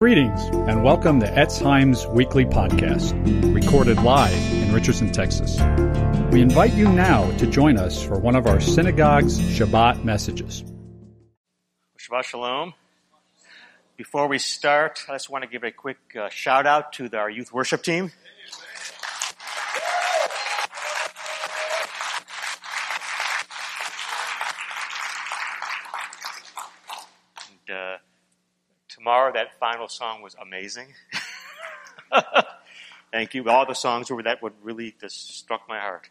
Greetings and welcome to Etz Chaim's weekly podcast, recorded live in Richardson, Texas. We invite you now to join us for one of our synagogue's Shabbat messages. Shabbat Shalom. Before we start, I just want to give a quick uh, shout out to the, our youth worship team. And, uh, tomorrow, that final song was amazing. Thank you. All the songs were that would really just struck my heart.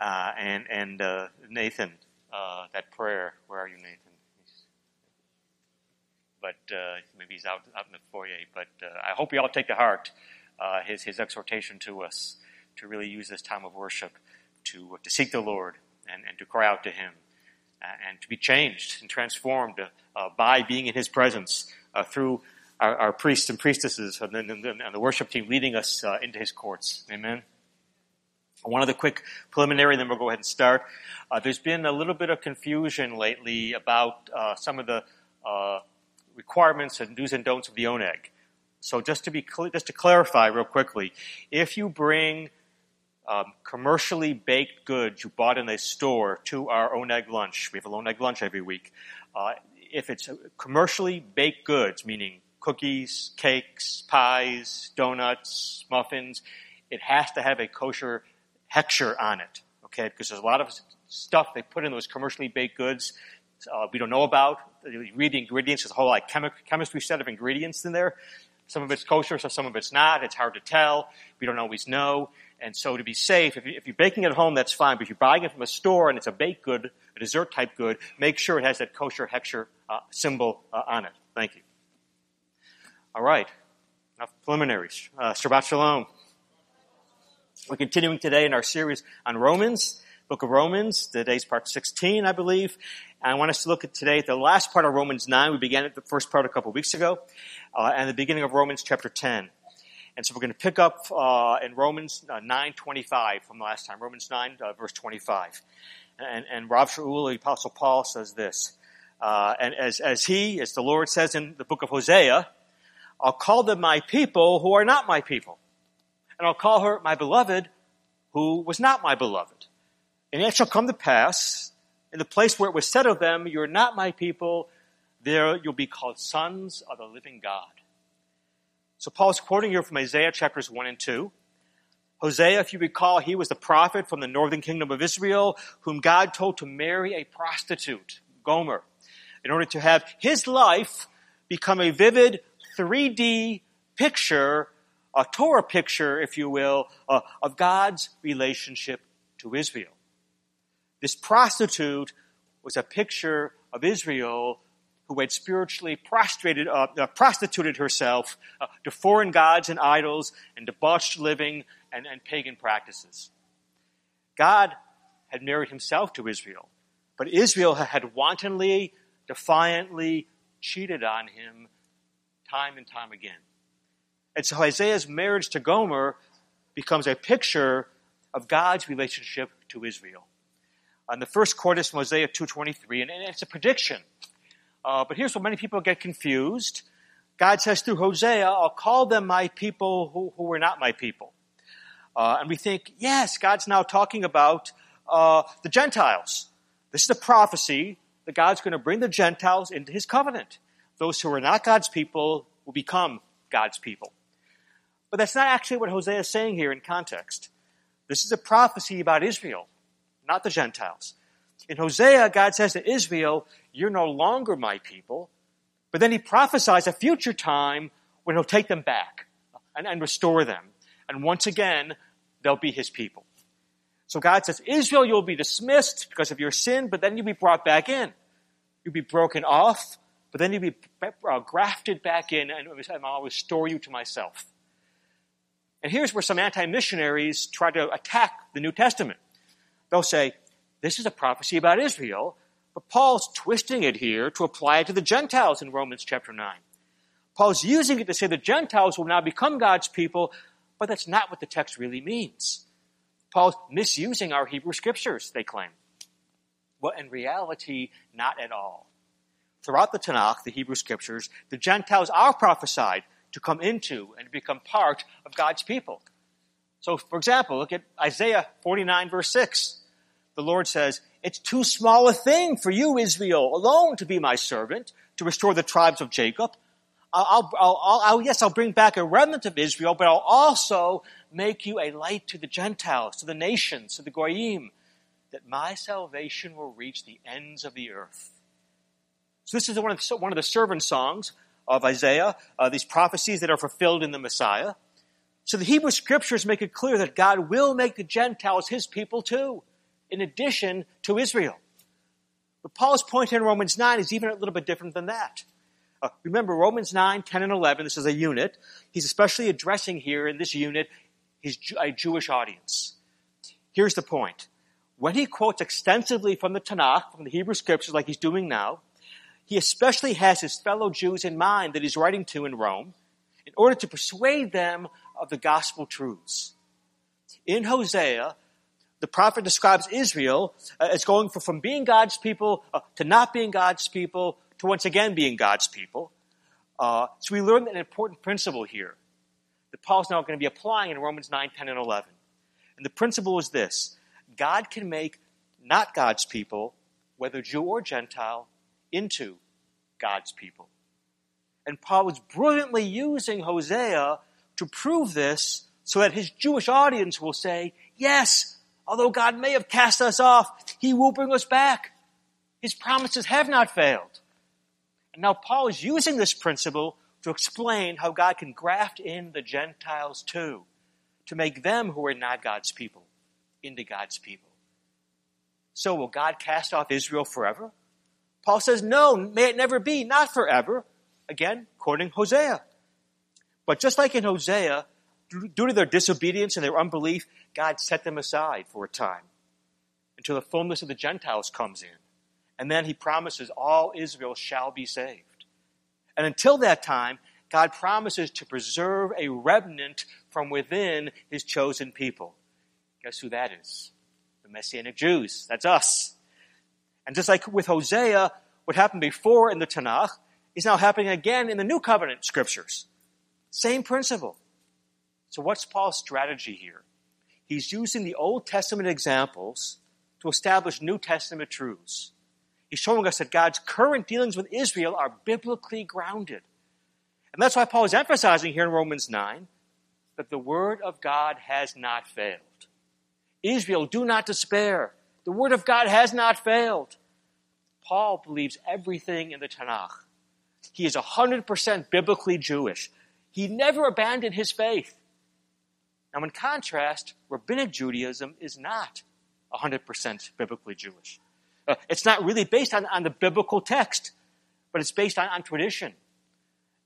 Uh, and and uh, Nathan, uh, that prayer. Where are you, Nathan? but uh, maybe he's out out in the foyer. But uh, I hope you all take to heart uh, his his exhortation to us to really use this time of worship to to seek the Lord and, and to cry out to Him and to be changed and transformed by being in His presence through our, our, priests and priestesses and, and, and, the worship team leading us into His courts. Amen. One other quick preliminary, then we'll go ahead and start. Uh, there's been a little bit of confusion lately about uh, some of the uh, requirements and do's and don'ts of the oneg. So just to be cl- just to clarify real quickly, if you bring um, commercially baked goods you bought in a store to our oneg lunch, we have a oneg lunch every week. Uh, if it's commercially baked goods, meaning cookies, cakes, pies, donuts, muffins, it has to have a kosher hechsher on it, okay? Because there's a lot of stuff they put in those commercially baked goods uh, we don't know about. You read the ingredients, there's a whole like chemi- chemistry set of ingredients in there. Some of it's kosher, so some of it's not. It's hard to tell. We don't always know. And so to be safe, if, you, are baking at home, that's fine. But if you're buying it from a store and it's a baked good, dessert type good, make sure it has that kosher hechsher uh, symbol uh, on it. Thank you. All right. Enough preliminaries. Uh, Shabbat Shalom. We're continuing today in our series on Romans, book of Romans. Today's part 16, I believe. And I want us to look at today the last part of Romans 9. We began at the first part a couple weeks ago, uh, and the beginning of Romans chapter 10. And so we're going to pick up uh, in Romans uh, 9.25 from the last time, Romans 9, uh, verse 25. And, and Rav Shaul, the Apostle Paul, says this. Uh, and as, as he, as the Lord says in the book of Hosea, I'll call them my people who are not my people. And I'll call her my beloved who was not my beloved. And it shall come to pass in the place where it was said of them, You're not my people, there you'll be called sons of the living God. So Paul's quoting here from Isaiah chapters 1 and 2. Hosea, if you recall, he was the prophet from the northern kingdom of Israel whom God told to marry a prostitute, Gomer, in order to have his life become a vivid 3D picture, a Torah picture, if you will, uh, of God's relationship to Israel. This prostitute was a picture of Israel who had spiritually prostrated, uh, uh, prostituted herself uh, to foreign gods and idols and debauched living and, and pagan practices. God had married himself to Israel, but Israel had wantonly, defiantly cheated on him time and time again. And so Isaiah's marriage to Gomer becomes a picture of God's relationship to Israel on the first quarter from Hosea 2.23, and, and it's a prediction. Uh, but here's where many people get confused. God says through Hosea, I'll call them my people who, who were not my people. Uh, and we think, yes, God's now talking about uh, the Gentiles. This is a prophecy that God's going to bring the Gentiles into his covenant. Those who are not God's people will become God's people. But that's not actually what Hosea is saying here in context. This is a prophecy about Israel not the Gentiles. In Hosea, God says to Israel, You're no longer my people. But then he prophesies a future time when he'll take them back and, and restore them. And once again, they'll be his people. So God says, Israel, you'll be dismissed because of your sin, but then you'll be brought back in. You'll be broken off, but then you'll be uh, grafted back in, and I'll restore you to myself. And here's where some anti missionaries try to attack the New Testament. They'll say, this is a prophecy about Israel, but Paul's twisting it here to apply it to the Gentiles in Romans chapter 9. Paul's using it to say the Gentiles will now become God's people, but that's not what the text really means. Paul's misusing our Hebrew scriptures, they claim. Well, in reality, not at all. throughout the Tanakh, the Hebrew scriptures, the Gentiles are prophesied to come into and become part of God's people. So, for example, look at Isaiah 49 verse 6. The Lord says, It's too small a thing for you, Israel, alone to be my servant, to restore the tribes of Jacob. I'll, I'll, I'll, yes, I'll bring back a remnant of Israel, but I'll also make you a light to the Gentiles, to the nations, to the Goyim, that my salvation will reach the ends of the earth. So this is one of the, one of the servant songs of Isaiah, uh, these prophecies that are fulfilled in the Messiah. So the Hebrew scriptures make it clear that God will make the Gentiles his people too, in addition to Israel. But Paul's point in Romans 9 is even a little bit different than that. Uh, remember, Romans 9, 10, and 11, this is a unit. He's especially addressing here in this unit his, a Jewish audience. Here's the point. When he quotes extensively from the Tanakh, from the Hebrew scriptures, like he's doing now, he especially has his fellow Jews in mind that he's writing to in Rome in order to persuade them of the gospel truths. In Hosea, the prophet describes Israel as going from being God's people uh, to not being God's people to once again being God's people. Uh, so we learn an important principle here that Paul's now going to be applying in Romans 9, 10, and 11. And the principle is this God can make not God's people, whether Jew or Gentile, into God's people. And Paul was brilliantly using Hosea to prove this so that his Jewish audience will say, yes, although God may have cast us off, he will bring us back. His promises have not failed. And now Paul is using this principle to explain how God can graft in the Gentiles too, to make them who are not God's people into God's people. So will God cast off Israel forever? Paul says, no, may it never be, not forever. Again, quoting Hosea. But just like in Hosea, due to their disobedience and their unbelief, God set them aside for a time until the fullness of the Gentiles comes in. And then he promises all Israel shall be saved. And until that time, God promises to preserve a remnant from within his chosen people. Guess who that is? The Messianic Jews. That's us. And just like with Hosea, what happened before in the Tanakh is now happening again in the New Covenant scriptures. Same principle. So what's Paul's strategy here? He's using the Old Testament examples to establish New Testament truths. He's showing us that God's current dealings with Israel are biblically grounded. And that's why Paul is emphasizing here in Romans 9 that the word of God has not failed. Israel, do not despair. The word of God has not failed. Paul believes everything in the Tanakh. He is 100% biblically Jewish. He never abandoned his faith. Now, in contrast, rabbinic Judaism is not 100% biblically Jewish. It's not really based on, on the biblical text, but it's based on, on tradition.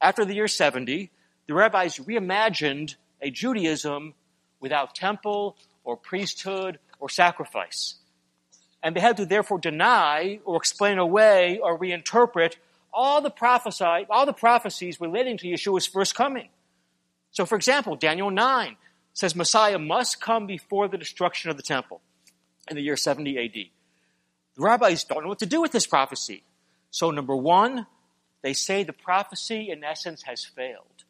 After the year 70, the rabbis reimagined a Judaism without temple or priesthood or sacrifice. And they had to therefore deny or explain away or reinterpret all the prophesy, all the prophecies relating to Yeshua's first coming. So for example, Daniel 9 says Messiah must come before the destruction of the temple in the year 70 AD. The rabbis don't know what to do with this prophecy. So number one, they say the prophecy in essence has failed.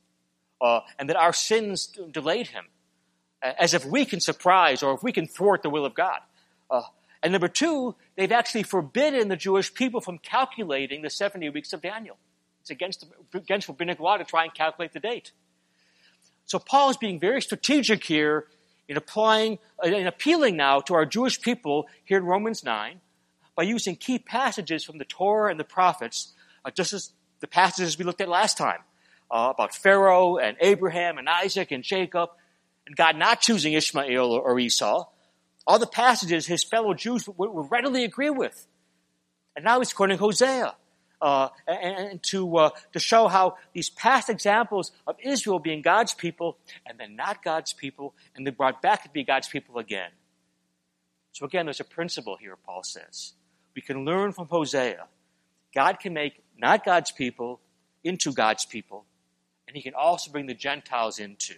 Uh, and that our sins delayed him. As if we can surprise or if we can thwart the will of God. Uh, and number two, they've actually forbidden the Jewish people from calculating the 70 weeks of Daniel. It's against, against rabbinic law to try and calculate the date. So Paul is being very strategic here in applying, uh, in appealing now to our Jewish people here in Romans 9 by using key passages from the Torah and the prophets, uh, just as the passages we looked at last time uh, about Pharaoh and Abraham and Isaac and Jacob, and God not choosing Ishmael or, Esau. All the passages his fellow Jews would, would readily agree with. And now he's quoting Hosea uh, and, and, to, uh, to show how these past examples of Israel being God's people and then not God's people, and then brought back to be God's people again. So again, there's a principle here, Paul says. We can learn from Hosea. God can make not God's people into God's people, and he can also bring the Gentiles into.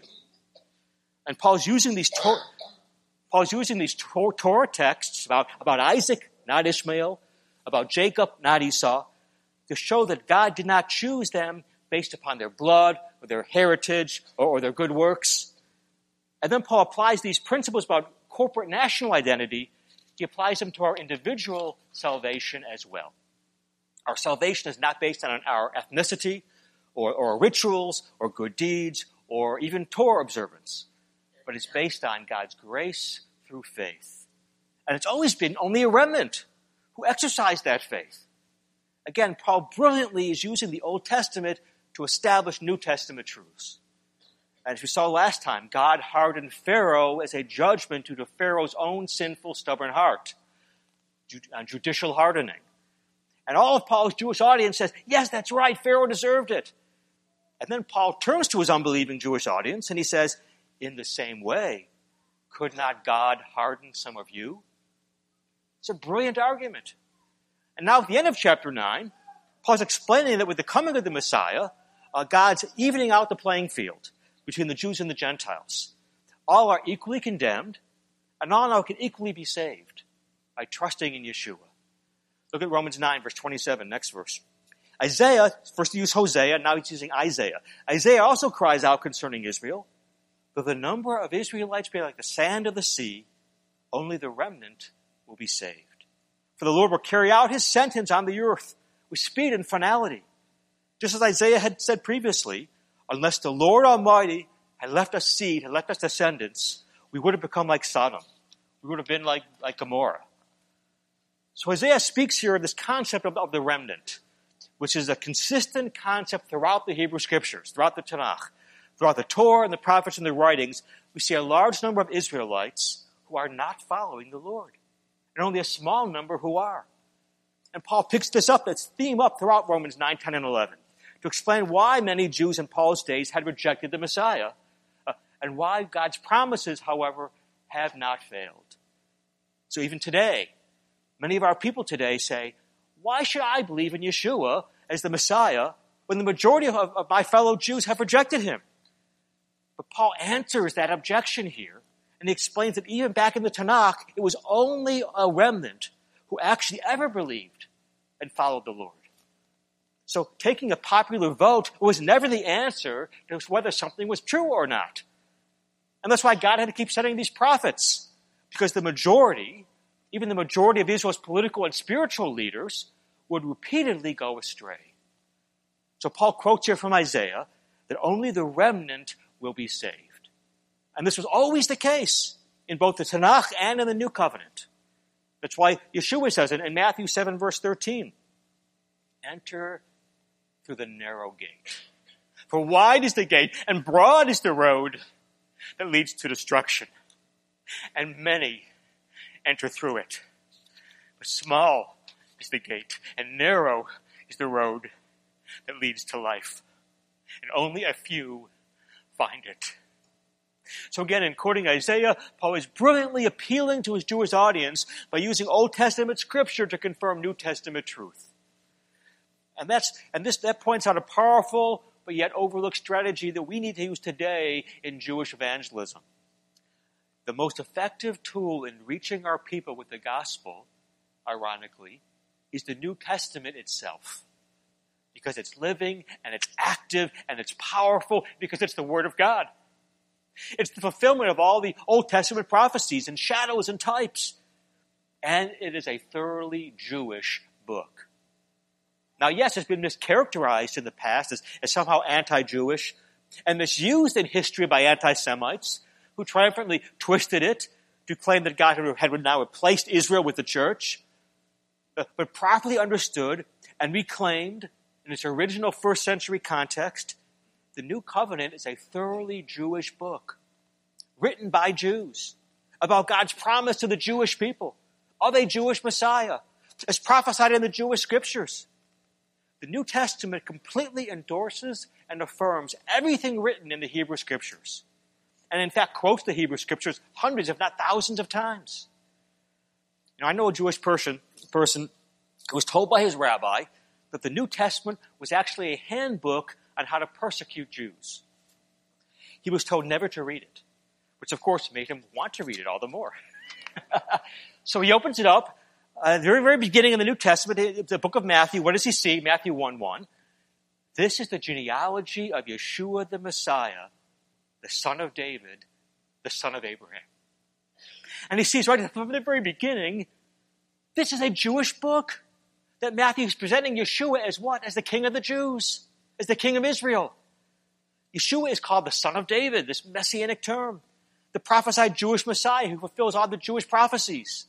And Paul's using these Torah, Paul's using these Torah texts about, about Isaac, not Ishmael, about Jacob, not Esau, to show that God did not choose them based upon their blood or their heritage or, or their good works. And then Paul applies these principles about corporate national identity, he applies them to our individual salvation as well. Our salvation is not based on our ethnicity or, or rituals or good deeds or even Torah observance, but it's based on God's grace through faith. And it's always been only a remnant who exercised that faith. Again, Paul brilliantly is using the Old Testament to establish New Testament truths. As we saw last time, God hardened Pharaoh as a judgment due to Pharaoh's own sinful, stubborn heart, judicial hardening. And all of Paul's Jewish audience says, yes, that's right, Pharaoh deserved it. And then Paul turns to his unbelieving Jewish audience and he says, in the same way, could not God harden some of you? It's a brilliant argument. And now at the end of chapter 9, Paul's explaining that with the coming of the Messiah, uh, God's evening out the playing field between the Jews and the Gentiles. All are equally condemned, and all now can equally be saved by trusting in Yeshua. Look at Romans 9, verse 27, next verse. Isaiah, first he used Hosea, now he's using Isaiah. Isaiah also cries out concerning Israel, though the number of Israelites be like the sand of the sea, only the remnant will be saved. For the Lord will carry out his sentence on the earth with speed and finality. Just as Isaiah had said previously, unless the Lord Almighty had left us seed, had left us descendants, we would have become like Sodom. We would have been like, like Gomorrah. So Isaiah speaks here of this concept of, of the remnant, which is a consistent concept throughout the Hebrew scriptures, throughout the Tanakh, throughout the Torah and the prophets and the writings. We see a large number of Israelites who are not following the Lord, and only a small number who are. And Paul picks this up, this theme up throughout Romans 9, 10, and 11 to explain why many Jews in Paul's days had rejected the Messiah uh, and why God's promises, however, have not failed. So even today, many of our people today say, why should I believe in Yeshua as the Messiah when the majority of, of my fellow Jews have rejected him? But Paul answers that objection here, and he explains that even back in the Tanakh, it was only a remnant who actually ever believed and followed the Lord. So taking a popular vote was never the answer to whether something was true or not. And that's why God had to keep sending these prophets. Because the majority, even the majority of Israel's political and spiritual leaders, would repeatedly go astray. So Paul quotes here from Isaiah that only the remnant will be saved. And this was always the case in both the Tanakh and in the New Covenant. That's why Yeshua says it in Matthew 7 verse 13. Enter through the narrow gate. For wide is the gate and broad is the road that leads to destruction. And many enter through it. But small is the gate and narrow is the road that leads to life. And only a few find it. So again, in quoting Isaiah, Paul is brilliantly appealing to his Jewish audience by using Old Testament scripture to confirm New Testament truth. And that's, and this, that points out a powerful but yet overlooked strategy that we need to use today in Jewish evangelism. The most effective tool in reaching our people with the gospel, ironically, is the New Testament itself. Because it's living and it's active and it's powerful because it's the Word of God. It's the fulfillment of all the Old Testament prophecies and shadows and types. And it is a thoroughly Jewish book. Now, yes, it's been mischaracterized in the past as, as somehow anti-Jewish and misused in history by anti-Semites who triumphantly twisted it to claim that God had now replaced Israel with the church. Uh, but properly understood and reclaimed in its original first century context, the New Covenant is a thoroughly Jewish book written by Jews about God's promise to the Jewish people of a Jewish Messiah as prophesied in the Jewish scriptures the New Testament completely endorses and affirms everything written in the Hebrew Scriptures. And in fact, quotes the Hebrew Scriptures hundreds, if not thousands of times. Now, I know a Jewish person, person who was told by his rabbi that the New Testament was actually a handbook on how to persecute Jews. He was told never to read it, which of course made him want to read it all the more. so he opens it up at the very, very beginning of the New Testament, the book of Matthew, what does he see? Matthew 1 1. This is the genealogy of Yeshua the Messiah, the son of David, the son of Abraham. And he sees right from the very beginning, this is a Jewish book that Matthew is presenting Yeshua as what? As the king of the Jews, as the king of Israel. Yeshua is called the son of David, this messianic term, the prophesied Jewish Messiah who fulfills all the Jewish prophecies.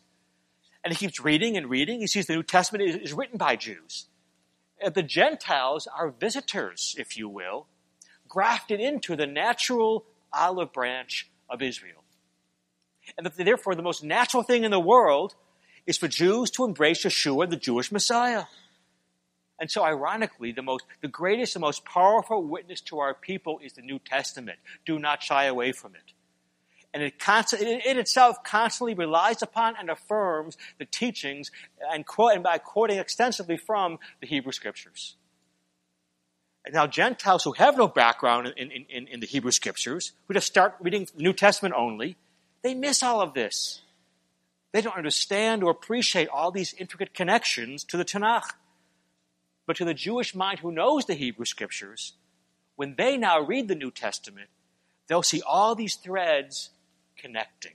And he keeps reading and reading. He sees the New Testament is, written by Jews. And the Gentiles are visitors, if you will, grafted into the natural olive branch of Israel. And therefore, the most natural thing in the world is for Jews to embrace Yeshua, the Jewish Messiah. And so, ironically, the most, the greatest and most powerful witness to our people is the New Testament. Do not shy away from it. And it, constant, it, it itself constantly relies upon and affirms the teachings and, quote, and by quoting extensively from the Hebrew Scriptures. And now, Gentiles who have no background in, in, in, in the Hebrew Scriptures, who just start reading the New Testament only, they miss all of this. They don't understand or appreciate all these intricate connections to the Tanakh. But to the Jewish mind who knows the Hebrew Scriptures, when they now read the New Testament, they'll see all these threads connecting.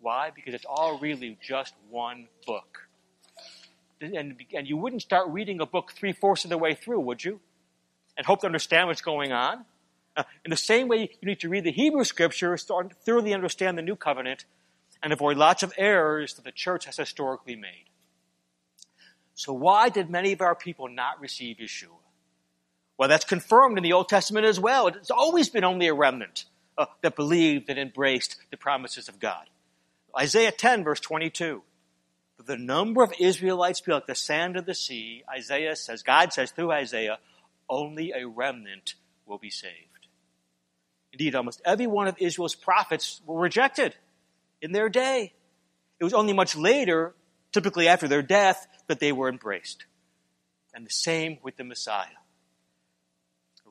Why? Because it's all really just one book. And, and you wouldn't start reading a book three fourths of the way through, would you? And hope to understand what's going on? Uh, in the same way, you need to read the Hebrew Scriptures to thoroughly understand the New Covenant and avoid lots of errors that the church has historically made. So why did many of our people not receive Yeshua? Well, that's confirmed in the Old Testament as well. It's always been only a remnant uh, that believed and embraced the promises of God. Isaiah 10 verse 22. The number of Israelites be like the sand of the sea. Isaiah says, God says through Isaiah, only a remnant will be saved. Indeed, almost every one of Israel's prophets were rejected in their day. It was only much later, typically after their death, that they were embraced. And the same with the Messiah.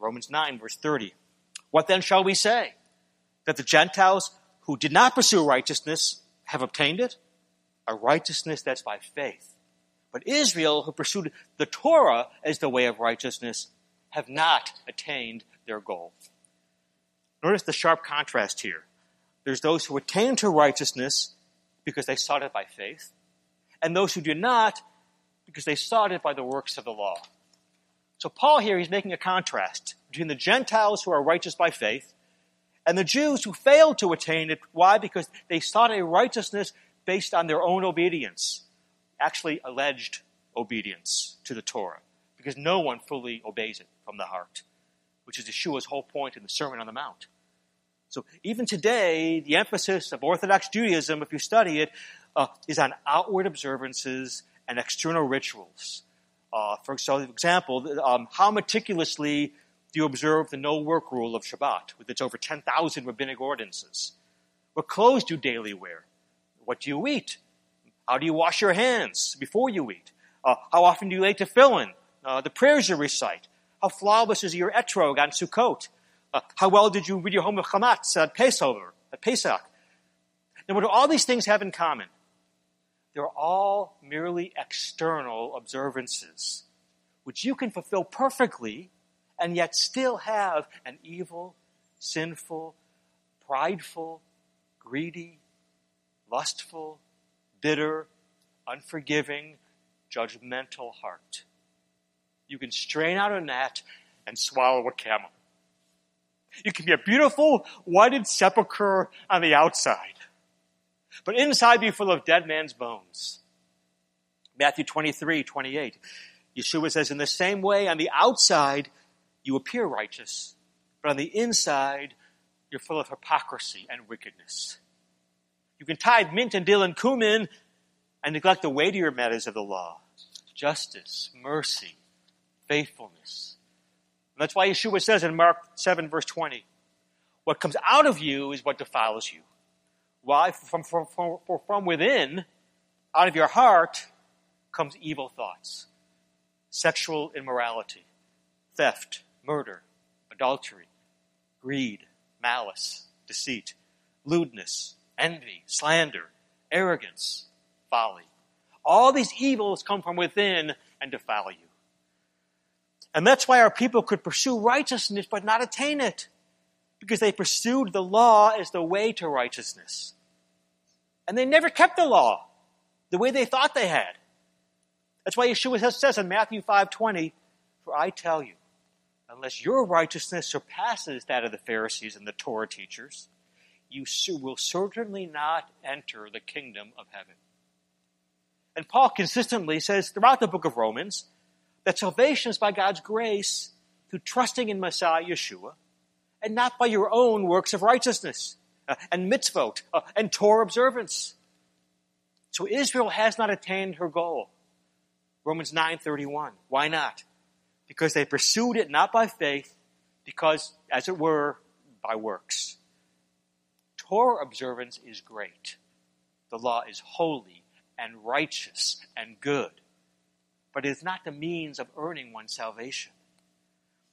Romans 9, verse 30. What then shall we say? That the Gentiles who did not pursue righteousness have obtained it? A righteousness that's by faith. But Israel, who pursued the Torah as the way of righteousness, have not attained their goal. Notice the sharp contrast here. There's those who attain to righteousness because they sought it by faith, and those who do not because they sought it by the works of the law. So Paul here, he's making a contrast between the Gentiles who are righteous by faith and the Jews who failed to attain it. Why? Because they sought a righteousness based on their own obedience, actually alleged obedience to the Torah, because no one fully obeys it from the heart, which is Yeshua's whole point in the Sermon on the Mount. So even today, the emphasis of Orthodox Judaism, if you study it, uh, is on outward observances and external rituals. Uh, for example, um, how meticulously do you observe the no work rule of Shabbat with its over 10,000 rabbinic ordinances? What clothes do you daily wear? What do you eat? How do you wash your hands before you eat? Uh, how often do you lay tefillin? Uh, the prayers you recite? How flawless is your etrog on Sukkot? Uh, how well did you read your home of Chametz at Passover, at Pesach? Now, what do all these things have in common? They're all merely external observances, which you can fulfill perfectly and yet still have an evil, sinful, prideful, greedy, lustful, bitter, unforgiving, judgmental heart. You can strain out a gnat and swallow a camel. You can be a beautiful, whited sepulchre on the outside, but inside be full of dead man's bones. Matthew 23, 28. Yeshua says, in the same way, on the outside, you appear righteous, but on the inside, you're full of hypocrisy and wickedness. You can tithe mint and dill and cumin and neglect the weightier matters of the law justice, mercy, faithfulness, that's why Yeshua says in Mark 7, verse 20, what comes out of you is what defiles you. Why? From, from, from, from within, out of your heart, comes evil thoughts, sexual immorality, theft, murder, adultery, greed, malice, deceit, lewdness, envy, slander, arrogance, folly. All these evils come from within and defile you. And that's why our people could pursue righteousness but not attain it. Because they pursued the law as the way to righteousness. And they never kept the law the way they thought they had. That's why Yeshua says in Matthew 5:20, "For I tell you, unless your righteousness surpasses that of the Pharisees and the Torah teachers, you will certainly not enter the kingdom of heaven." And Paul consistently says throughout the book of Romans that salvation is by God's grace through trusting in Messiah Yeshua and not by your own works of righteousness uh, and mitzvot uh, and Torah observance. So Israel has not attained her goal. Romans 9:31. Why not? Because they pursued it not by faith, because as it were by works. Torah observance is great. The law is holy and righteous and good. But it is not the means of earning one's salvation.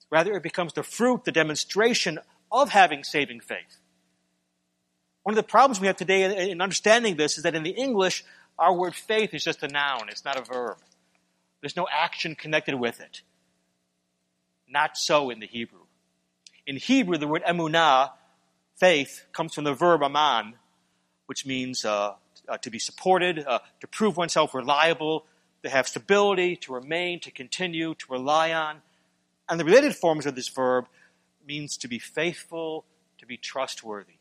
Rather, it becomes the fruit, the demonstration of having saving faith. One of the problems we have today in understanding this is that in the English, our word faith is just a noun, it's not a verb. There's no action connected with it. Not so in the Hebrew. In Hebrew, the word emunah, faith, comes from the verb aman, which means uh, uh, to be supported, uh, to prove oneself reliable, to have stability, to remain, to continue, to rely on. And the related forms of this verb means to be faithful, to be trustworthy.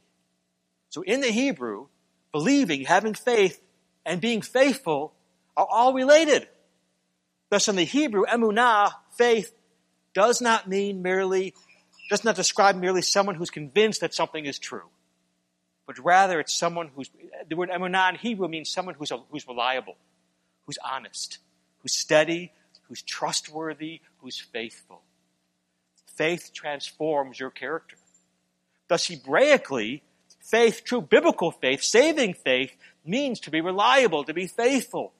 So in the Hebrew, believing, having faith, and being faithful are all related. Thus in the Hebrew, emunah, faith, does not mean merely, does not describe merely someone who's convinced that something is true. But rather it's someone who's, the word emunah in Hebrew means someone who's, who's reliable, who's honest, who's steady, who's trustworthy, who's faithful. Faith transforms your character. Thus, Hebraically, faith, true biblical faith, saving faith, means to be reliable, to be faithful.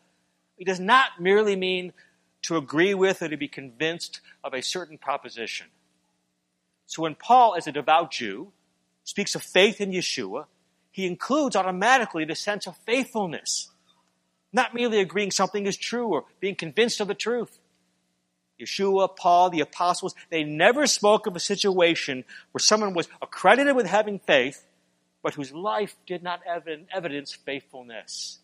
It does not merely mean to agree with or to be convinced of a certain proposition. So when Paul, as a devout Jew, speaks of faith in Yeshua, he includes automatically the sense of faithfulness, not merely agreeing something is true or being convinced of the truth. Yeshua, Paul, the apostles, they never spoke of a situation where someone was accredited with having faith but whose life did not evidence faithfulness.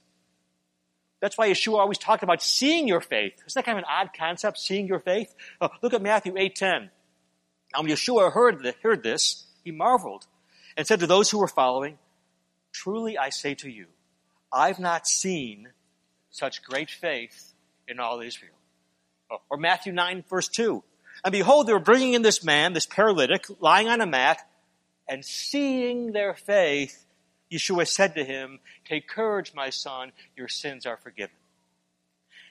That's why Yeshua always talked about seeing your faith. Isn't that kind of an odd concept, seeing your faith? Oh, look at Matthew 8.10. Now when Yeshua heard, the, heard this, he marveled and said to those who were following, Truly I say to you, I've not seen such great faith in all Israel. Oh, or Matthew 9 verse 2. And behold, they were bringing in this man, this paralytic, lying on a mat, and seeing their faith, Yeshua said to him, Take courage, my son, your sins are forgiven.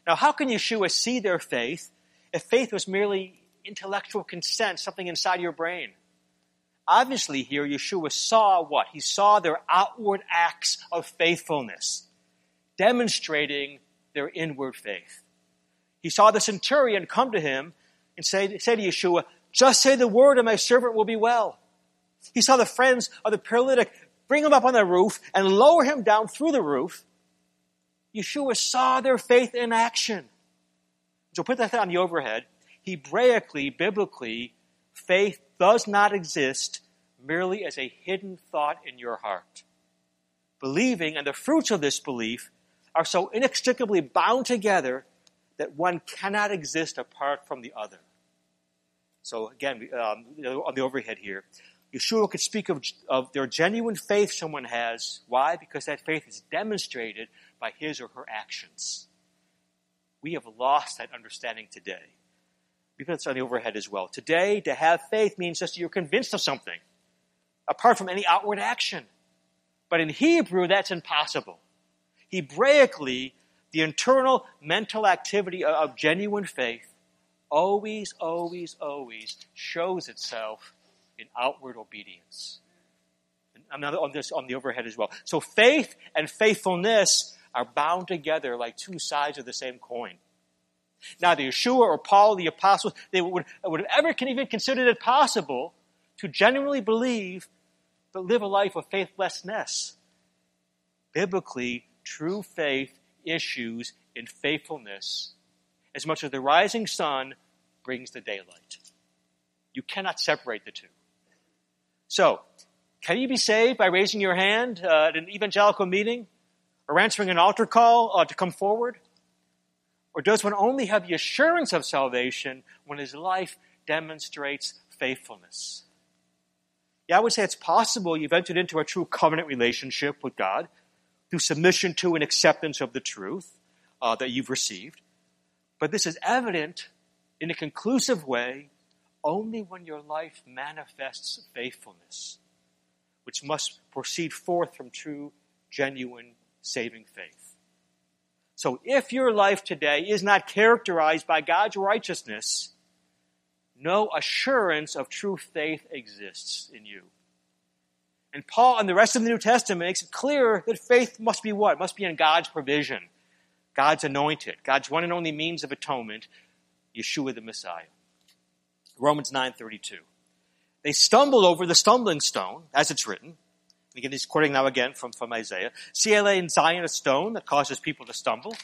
Now, how can Yeshua see their faith if faith was merely intellectual consent, something inside your brain? Obviously, here Yeshua saw what? He saw their outward acts of faithfulness, demonstrating their inward faith. He saw the centurion come to him and say, say to Yeshua, Just say the word, and my servant will be well. He saw the friends of the paralytic bring him up on the roof and lower him down through the roof. Yeshua saw their faith in action. So put that on the overhead. Hebraically, biblically, faith does not exist merely as a hidden thought in your heart. Believing and the fruits of this belief are so inextricably bound together that one cannot exist apart from the other. So again, um, on the overhead here, Yeshua could speak of, of their genuine faith someone has. Why? Because that faith is demonstrated by his or her actions. We have lost that understanding today. We put this on the overhead as well. Today, to have faith means just you're convinced of something, apart from any outward action. But in Hebrew, that's impossible. Hebraically, the internal mental activity of genuine faith always, always, always shows itself in outward obedience. I'm not on this on the overhead as well. So faith and faithfulness are bound together like two sides of the same coin. Neither Yeshua or Paul, the apostles, they would, would have ever can even considered it possible to genuinely believe but live a life of faithlessness. Biblically, true faith issues in faithfulness as much as the rising sun brings the daylight. You cannot separate the two. So, can you be saved by raising your hand uh, at an evangelical meeting or answering an altar call uh, to come forward? Or does one only have the assurance of salvation when his life demonstrates faithfulness? Yeah, I would say it's possible you've entered into a true covenant relationship with God through submission to and acceptance of the truth uh, that you've received. But this is evident in a conclusive way only when your life manifests faithfulness, which must proceed forth from true, genuine, saving faith. So if your life today is not characterized by God's righteousness, no assurance of true faith exists in you. And Paul and the rest of the New Testament makes it clear that faith must be what? Must be in God's provision, God's anointed, God's one and only means of atonement, Yeshua the Messiah. Romans 9:32. They stumbled over the stumbling stone, as it's written. Again, he's quoting now again from, from Isaiah. CLA in Zion, a stone that causes people to stumble,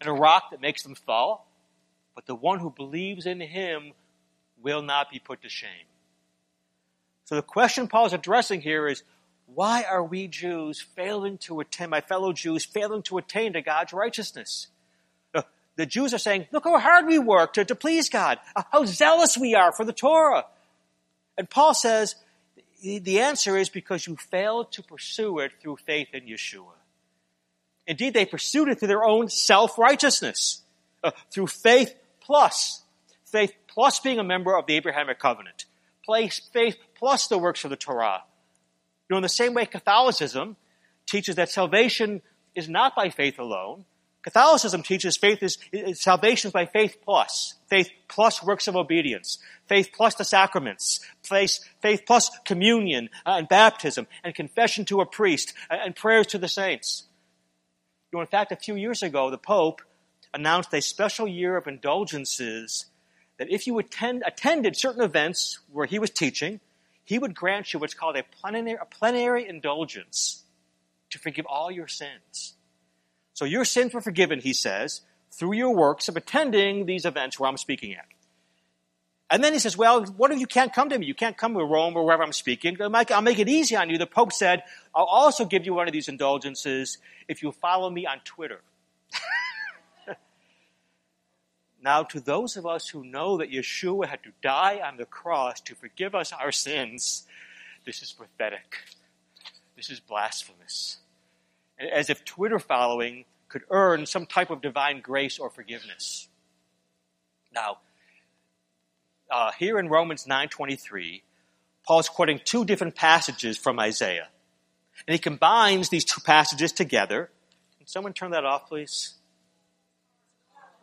and a rock that makes them fall. But the one who believes in him will not be put to shame. So the question Paul is addressing here is, why are we Jews failing to attain, my fellow Jews, failing to attain to God's righteousness? The Jews are saying, look how hard we work to, to please God, how zealous we are for the Torah. And Paul says, the answer is because you failed to pursue it through faith in Yeshua. Indeed, they pursued it through their own self-righteousness, uh, through faith plus. Faith plus being a member of the Abrahamic covenant. Faith plus the works of the Torah. You know, in the same way Catholicism teaches that salvation is not by faith alone, Catholicism teaches faith is, is salvation is by faith plus. Faith plus works of obedience. Faith plus the sacraments. Faith, faith plus communion uh, and baptism and confession to a priest and, and prayers to the saints. You know, in fact, a few years ago, the Pope announced a special year of indulgences that if you attend, attended certain events where he was teaching, he would grant you what's called a plenary, a plenary indulgence to forgive all your sins. So your sins were forgiven, he says, through your works of attending these events where I'm speaking at. And then he says, well, what if you can't come to me? You can't come to Rome or wherever I'm speaking. I'll make it easy on you. The Pope said, I'll also give you one of these indulgences if you follow me on Twitter. now, to those of us who know that Yeshua had to die on the cross to forgive us our sins, this is pathetic. This is blasphemous as if Twitter following could earn some type of divine grace or forgiveness. Now, uh, here in Romans 9:23, Paul is quoting two different passages from Isaiah, and he combines these two passages together. Can someone turn that off, please?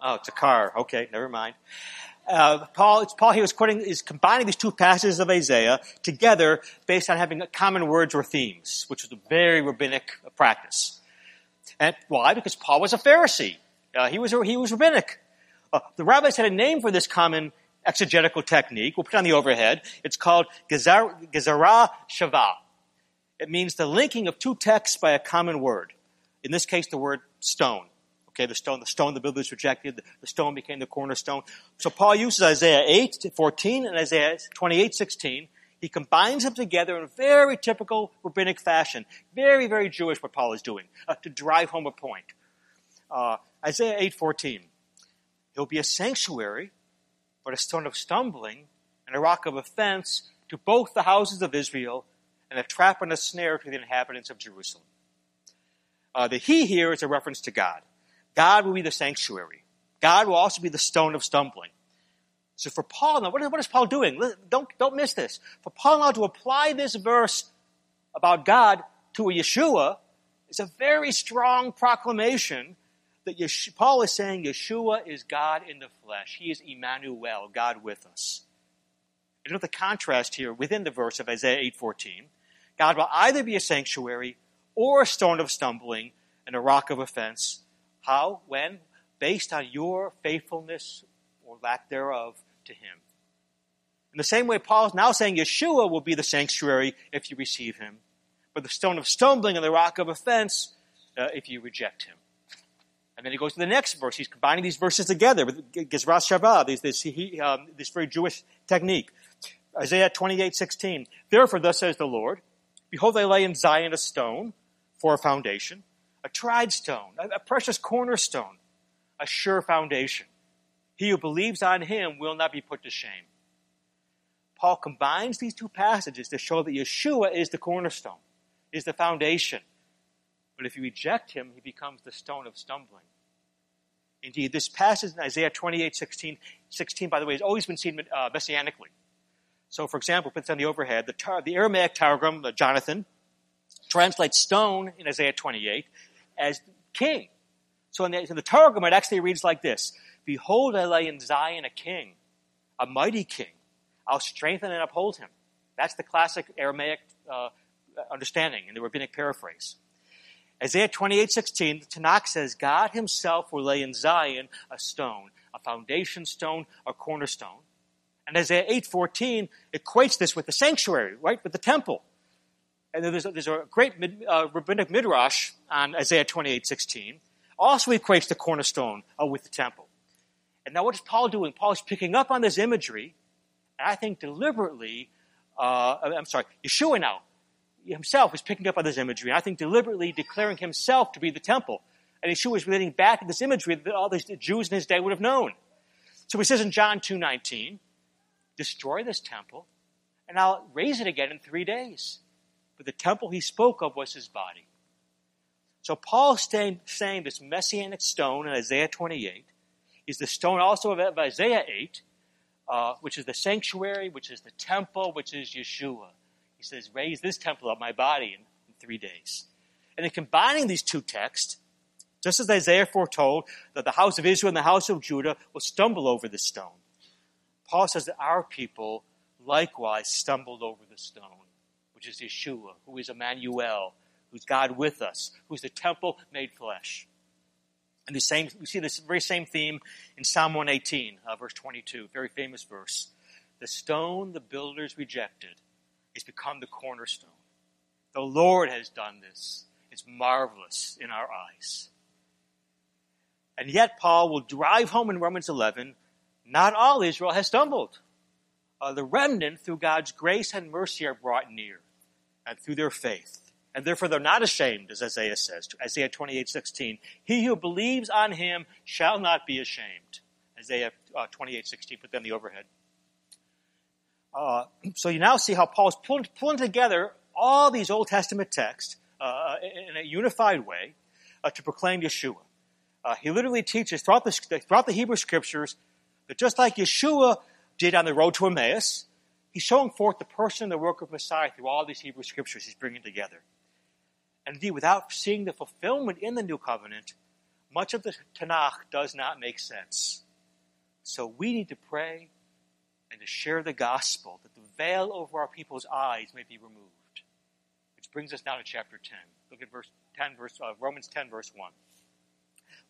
Oh, it's a car. Okay, never mind. Uh, Paul, it's Paul he was quoting, is combining these two passages of Isaiah together based on having common words or themes, which was a very rabbinic practice. And why? Because Paul was a Pharisee. Uh, he was he was rabbinic. Uh, the rabbis had a name for this common exegetical technique. We'll put it on the overhead. It's called Gezerah Shavah. It means the linking of two texts by a common word. In this case, the word stone. Okay, the stone, the stone the builders rejected, the stone became the cornerstone. So Paul uses Isaiah 8, 14 and Isaiah 28, 16. He combines them together in a very typical rabbinic fashion. Very, very Jewish what Paul is doing, uh, to drive home a point. Uh, Isaiah 8, 14. He'll be a sanctuary, but a stone of stumbling and a rock of offense to both the houses of Israel and a trap and a snare to the inhabitants of Jerusalem. Uh, the he here is a reference to God. God will be the sanctuary. God will also be the stone of stumbling. So for Paul, now, what is, what is Paul doing? Don't, don't miss this. For Paul now to apply this verse about God to a Yeshua is a very strong proclamation that Yeshua, Paul is saying Yeshua is God in the flesh. He is Emmanuel, God with us. And note the contrast here within the verse of Isaiah 8.14. God will either be a sanctuary or a stone of stumbling and a rock of offense how? When? Based on your faithfulness or lack thereof to Him. In the same way, Paul is now saying Yeshua will be the sanctuary if you receive Him, but the stone of stumbling and the rock of offense uh, if you reject Him. And then he goes to the next verse. He's combining these verses together with Gizras Shavah, this, this, um, this very Jewish technique. Isaiah 28, 16. Therefore, thus says the Lord, Behold, I lay in Zion a stone for a foundation, a tried stone, a, precious cornerstone, a sure foundation. He who believes on him will not be put to shame. Paul combines these two passages to show that Yeshua is the cornerstone, is the foundation. But if you reject him, he becomes the stone of stumbling. Indeed, this passage in Isaiah 28, 16, 16 by the way, has always been seen uh, messianically. So, for example, puts on the overhead, the, tar- the Aramaic Targum, the Jonathan, translates stone in Isaiah 28 as king. So in the, in the Targum, it actually reads like this Behold, I lay in Zion a king, a mighty king. I'll strengthen and uphold him. That's the classic Aramaic uh, understanding in the rabbinic paraphrase. Isaiah 28, 16, the Tanakh says, God himself will lay in Zion a stone, a foundation stone, a cornerstone. And Isaiah 8, 14 equates this with the sanctuary, right? With the temple. And there's a, there's a great uh, rabbinic midrash on Isaiah 28:16, also equates the cornerstone uh, with the temple. And now what is Paul doing? Paul is picking up on this imagery, and I think deliberately, uh, I'm sorry, Yeshua now himself is picking up on this imagery, and I think deliberately declaring himself to be the temple. And Yeshua is relating back to this imagery that all the Jews in his day would have known. So he says in John 2.19, destroy this temple, and I'll raise it again in three days. But the temple he spoke of was his body. So Paul's saying, saying this messianic stone in Isaiah 28 is the stone also of Isaiah 8, uh, which is the sanctuary, which is the temple, which is Yeshua. He says, raise this temple up, my body, in, in three days. And in combining these two texts, just as Isaiah foretold that the house of Israel and the house of Judah will stumble over this stone, Paul says that our people likewise stumbled over the stone, which is Yeshua, who is Emmanuel, who's God with us, who's the temple made flesh. And the same, we see this very same theme in Psalm 118, uh, verse 22, very famous verse. The stone the builders rejected it's become the cornerstone. The Lord has done this. It's marvelous in our eyes. And yet, Paul will drive home in Romans 11 not all Israel has stumbled. Uh, the remnant, through God's grace and mercy, are brought near, and through their faith. And therefore, they're not ashamed, as Isaiah says, Isaiah 28 16. He who believes on him shall not be ashamed. Isaiah uh, 28 16, put them the overhead. Uh, so you now see how Paul's pulling, pulling together all these Old Testament texts uh, in a unified way uh, to proclaim Yeshua. Uh, he literally teaches throughout the, throughout the Hebrew Scriptures that just like Yeshua did on the road to Emmaus, he's showing forth the person and the work of Messiah through all these Hebrew Scriptures he's bringing together. And indeed, without seeing the fulfillment in the New Covenant, much of the Tanakh does not make sense. So we need to pray and to share the gospel, that the veil over our people's eyes may be removed. Which brings us now to chapter 10. Look at verse 10, verse, uh, Romans 10, verse 1.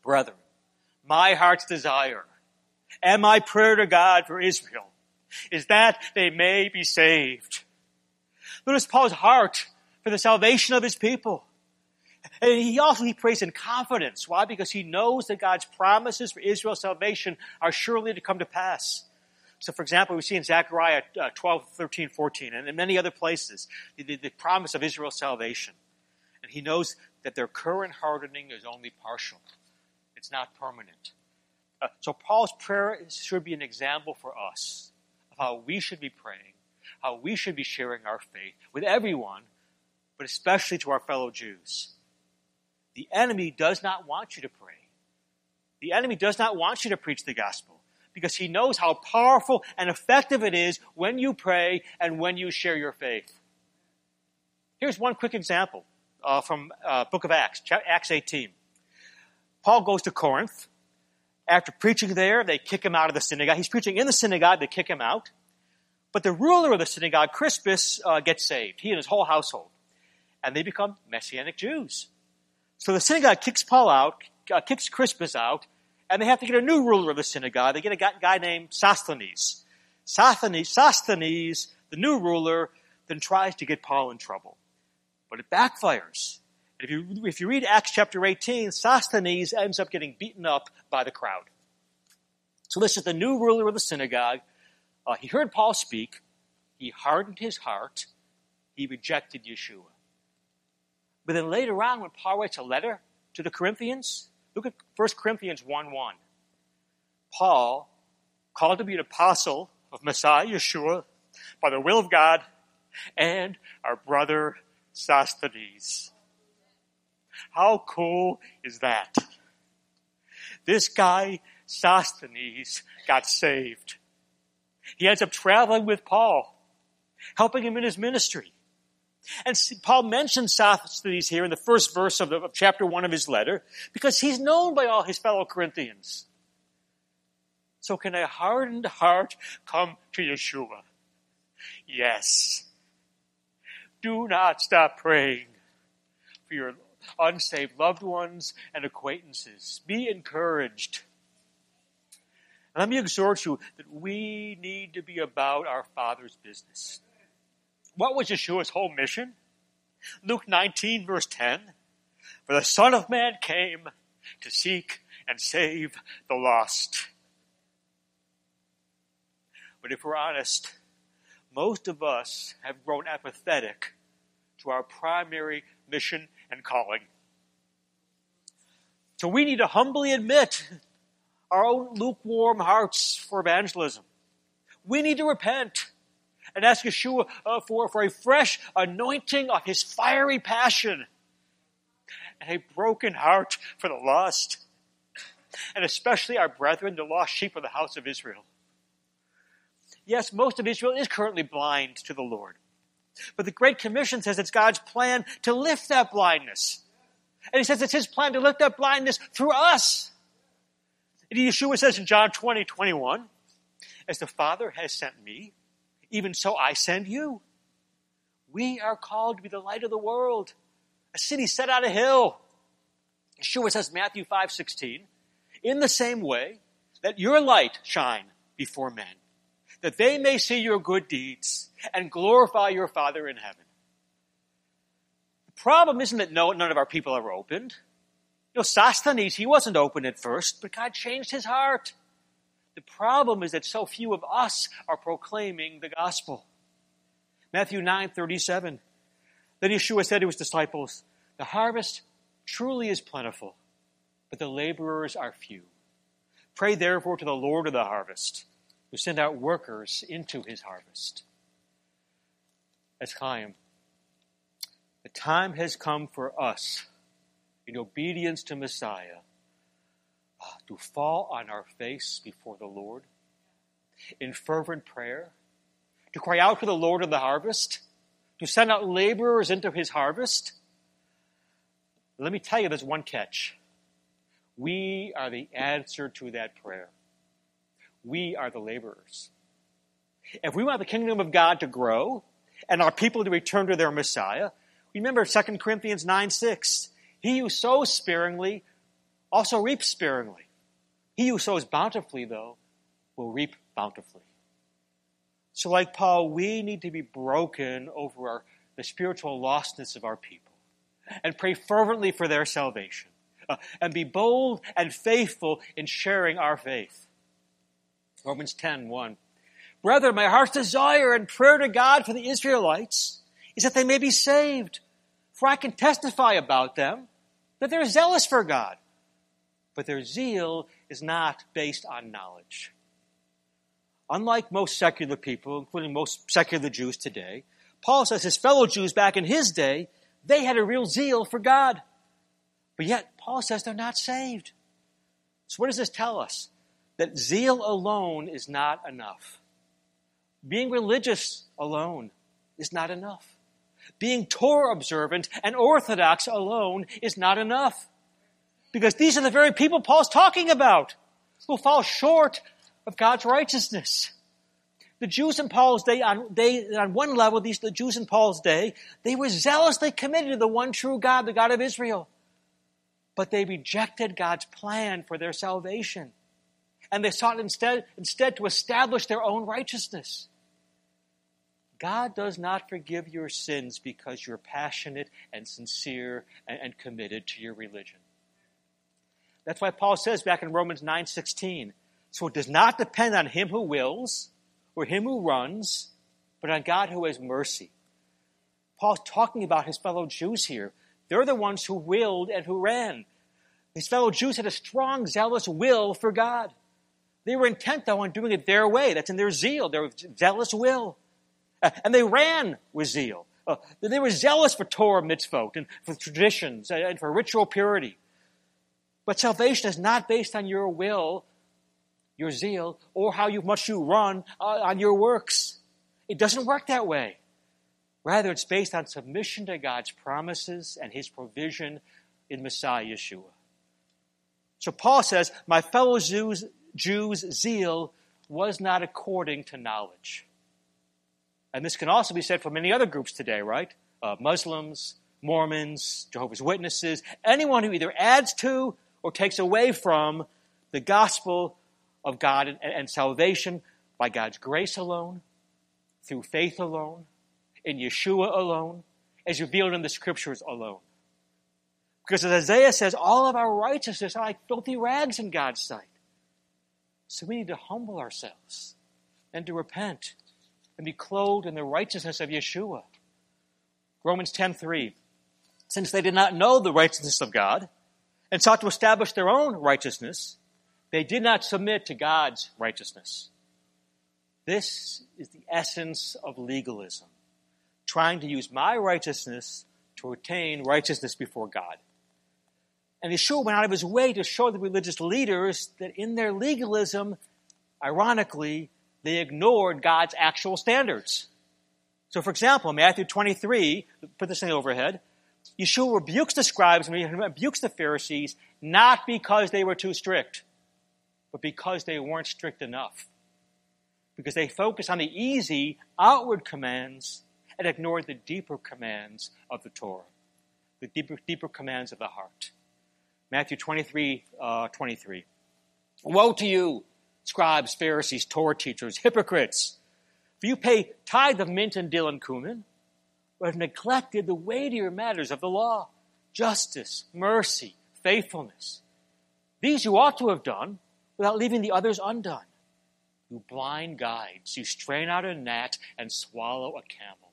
Brethren, my heart's desire and my prayer to God for Israel is that they may be saved. Notice Paul's heart for the salvation of his people. And he also he prays in confidence. Why? Because he knows that God's promises for Israel's salvation are surely to come to pass. So, for example, we see in Zechariah uh, 12, 13, 14, and in many other places, the, the promise of Israel's salvation. And he knows that their current hardening is only partial, it's not permanent. Uh, so, Paul's prayer should be an example for us how we should be praying, how we should be sharing our faith with everyone, but especially to our fellow Jews. The enemy does not want you to pray. The enemy does not want you to preach the gospel because he knows how powerful and effective it is when you pray and when you share your faith. Here's one quick example uh, from uh, Book of Acts, Acts 18. Paul goes to Corinth. After preaching there, they kick him out of the synagogue. He's preaching in the synagogue, they kick him out. But the ruler of the synagogue, Crispus, uh, gets saved, he and his whole household. And they become Messianic Jews. So the synagogue kicks Paul out, uh, kicks Crispus out, and they have to get a new ruler of the synagogue. They get a guy named Sosthenes. Sosthenes, Sosthenes, the new ruler, then tries to get Paul in trouble. But it backfires. If you, if you read Acts chapter 18, Sosthenes ends up getting beaten up by the crowd. So this is the new ruler of the synagogue. Uh, he heard Paul speak. He hardened his heart. He rejected Yeshua. But then later on, when Paul writes a letter to the Corinthians, look at 1 Corinthians 1 1. Paul, called to be an apostle of Messiah Yeshua by the will of God, and our brother Sosthenes. How cool is that? This guy, Sosthenes, got saved. He ends up traveling with Paul, helping him in his ministry. And Paul mentions Sosthenes here in the first verse of, the, of chapter one of his letter because he's known by all his fellow Corinthians. So can a hardened heart come to Yeshua? Yes. Do not stop praying for your unsaved loved ones and acquaintances. Be encouraged. And let me exhort you that we need to be about our Father's business. What was Yeshua's whole mission? Luke 19, verse 10 For the Son of Man came to seek and save the lost. But if we're honest, most of us have grown apathetic to our primary mission and calling. So we need to humbly admit our own lukewarm hearts for evangelism. We need to repent and ask Yeshua uh, for, for a fresh anointing of his fiery passion and a broken heart for the lost, and especially our brethren, the lost sheep of the house of Israel. Yes, most of Israel is currently blind to the Lord. But the Great Commission says it's God's plan to lift that blindness. And he says it's his plan to lift that blindness through us. And Yeshua says in John 20, 21, as the Father has sent me, even so I send you. We are called to be the light of the world, a city set on a hill. Yeshua says, Matthew 5, 16, in the same way, let your light shine before men, that they may see your good deeds and glorify your Father in heaven. The problem isn't that no, none of our people are opened. You know, Sosthenes, he wasn't open at first, but God changed his heart. The problem is that so few of us are proclaiming the gospel. Matthew 9 37. Then Yeshua said to his disciples, The harvest truly is plentiful, but the laborers are few. Pray therefore to the Lord of the harvest, who send out workers into his harvest. Etz Chaim, the time has come for us, in obedience to Messiah, uh, to fall on our face before the Lord in fervent prayer, to cry out to the Lord of the harvest, to send out laborers into his harvest. Let me tell you, there's one catch. We are the answer to that prayer. We are the laborers. If we want the kingdom of God to grow and our people to return to their Messiah, remember 2 Corinthians 9 6. He who sows sparingly also reaps sparingly. He who sows bountifully, though, will reap bountifully. So, like Paul, we need to be broken over our, the spiritual lostness of our people and pray fervently for their salvation uh, and be bold and faithful in sharing our faith. Romans 10 1. Brethren, my heart's desire and prayer to God for the Israelites is that they may be saved. For I can testify about them that they're zealous for God but their zeal is not based on knowledge. Unlike most secular people, including most secular Jews today, Paul says his fellow Jews back in his day, they had a real zeal for God. But yet, Paul says they're not saved. So, what does this tell us? That zeal alone is not enough. Being religious alone is not enough. Being Torah observant and orthodox alone is not enough. Because these are the very people Paul's talking about who fall short of God's righteousness. The Jews in Paul's day, on, they, on one level, these the Jews in Paul's day, they were zealously committed to the one true God, the God of Israel. But they rejected God's plan for their salvation. And they sought instead, instead to establish their own righteousness. God does not forgive your sins because you're passionate and sincere and, and committed to your religion. That's why Paul says back in Romans 9:16, so it does not depend on him who wills or him who runs, but on God who has mercy. Paul's talking about his fellow Jews here. They're the ones who willed and who ran. His fellow Jews had a strong, zealous will for God. They were intent, though, on doing it their way. That's in their zeal, their zealous will. Uh, and they ran with zeal. Uh, they were zealous for Torah mitzvot and for traditions and for ritual purity. But salvation is not based on your will, your zeal, or how much you run uh, on your works. It doesn't work that way. Rather, it's based on submission to God's promises and His provision in Messiah Yeshua. So Paul says, My fellow Jews, Jews' zeal was not according to knowledge. And this can also be said for many other groups today, right? Uh, Muslims, Mormons, Jehovah's Witnesses, anyone who either adds to or takes away from the gospel of God and, and salvation by God's grace alone, through faith alone, in Yeshua alone, as revealed in the scriptures alone. Because as Isaiah says, all of our righteousness are like filthy rags in God's sight. So we need to humble ourselves and to repent and be clothed in the righteousness of Yeshua. Romans 10:3 Since they did not know the righteousness of God and sought to establish their own righteousness, they did not submit to God's righteousness. This is the essence of legalism, trying to use my righteousness to attain righteousness before God. And Yeshua went out of his way to show the religious leaders that in their legalism, ironically, they ignored God's actual standards. So, for example, Matthew 23, put this in the overhead, Yeshua rebukes the scribes and rebukes the Pharisees not because they were too strict, but because they weren't strict enough. Because they focused on the easy outward commands and ignored the deeper commands of the Torah, the deeper, deeper commands of the heart. Matthew 23, uh, 23. Woe to you, scribes, Pharisees, Torah teachers, hypocrites! For you pay tithe of mint and dill and cumin, but have neglected the weightier matters of the law justice, mercy, faithfulness. These you ought to have done without leaving the others undone. You blind guides, you strain out a gnat and swallow a camel.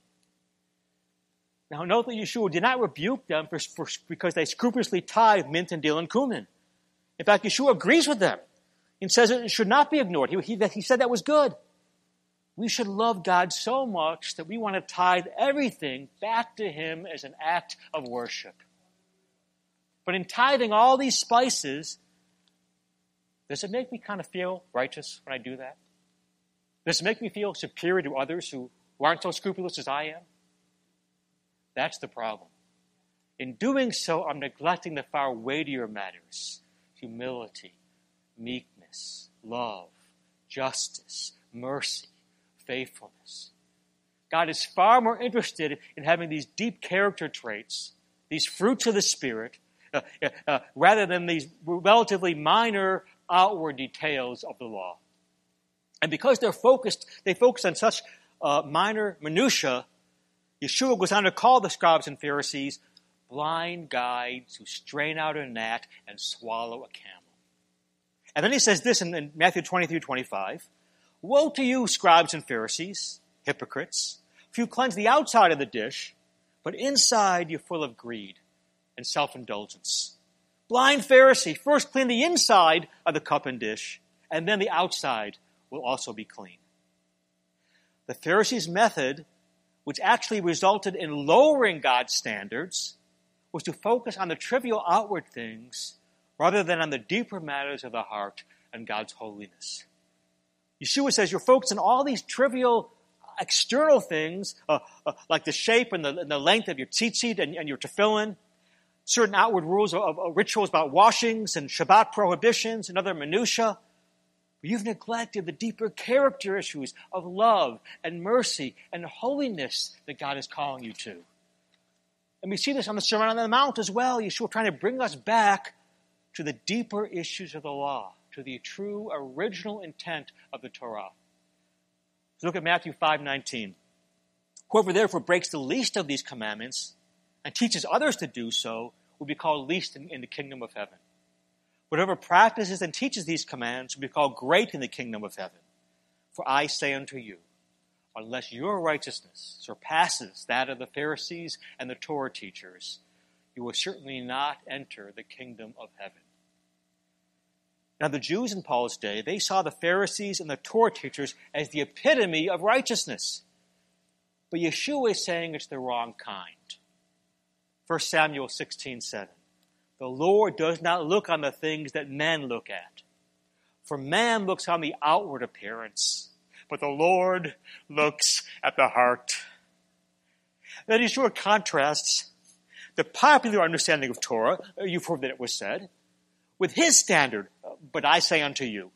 Now, note that Yeshua did not rebuke them for, for, because they scrupulously tithe mint and dill and cumin. In fact, Yeshua agrees with them and says it should not be ignored. He, he, he said that was good. We should love God so much that we want to tithe everything back to Him as an act of worship. But in tithing all these spices, does it make me kind of feel righteous when I do that? Does it make me feel superior to others who, who aren't so scrupulous as I am? That's the problem. In doing so, I'm neglecting the far weightier matters humility, meekness, love, justice, mercy, faithfulness. God is far more interested in having these deep character traits, these fruits of the Spirit, uh, uh, uh rather than these relatively minor outward details of the law. And because they're focused, they focus on such uh, minor minutiae Yeshua goes on to call the scribes and Pharisees blind guides who strain out a gnat and swallow a camel. And then he says this in, in Matthew 23 25 Woe to you, scribes and Pharisees, hypocrites, for you cleanse the outside of the dish, but inside you're full of greed and self indulgence. Blind Pharisee, first clean the inside of the cup and dish, and then the outside will also be clean. The Pharisees' method which actually resulted in lowering God's standards, was to focus on the trivial outward things rather than on the deeper matters of the heart and God's holiness. Yeshua says you're focused on all these trivial external things, uh, uh, like the shape and the, and the, length of your tzitzit and, and your tefillin, certain outward rules of, of, rituals about washings and Shabbat prohibitions and other minutiae. You've neglected the deeper character issues of love and mercy and holiness that God is calling you to. And we see this on the Sermon on the Mount as well. Yeshua trying to bring us back to the deeper issues of the law, to the true original intent of the Torah. Let's look at Matthew 5:19. Whoever therefore breaks the least of these commandments and teaches others to do so will be called least in, in the kingdom of heaven. Whatever practices and teaches these commands will be called great in the kingdom of heaven. For I say unto you, unless your righteousness surpasses that of the Pharisees and the Torah teachers, you will certainly not enter the kingdom of heaven. Now, the Jews in Paul's day, they saw the Pharisees and the Torah teachers as the epitome of righteousness. But Yeshua is saying it's the wrong kind. 1 Samuel 16 7. The Lord does not look on the things that men look at. For man looks on the outward appearance, but the Lord looks at the heart. That is Yeshua contrasts the popular understanding of Torah, uh, you've heard that it was said, with his standard, uh, but I say unto you.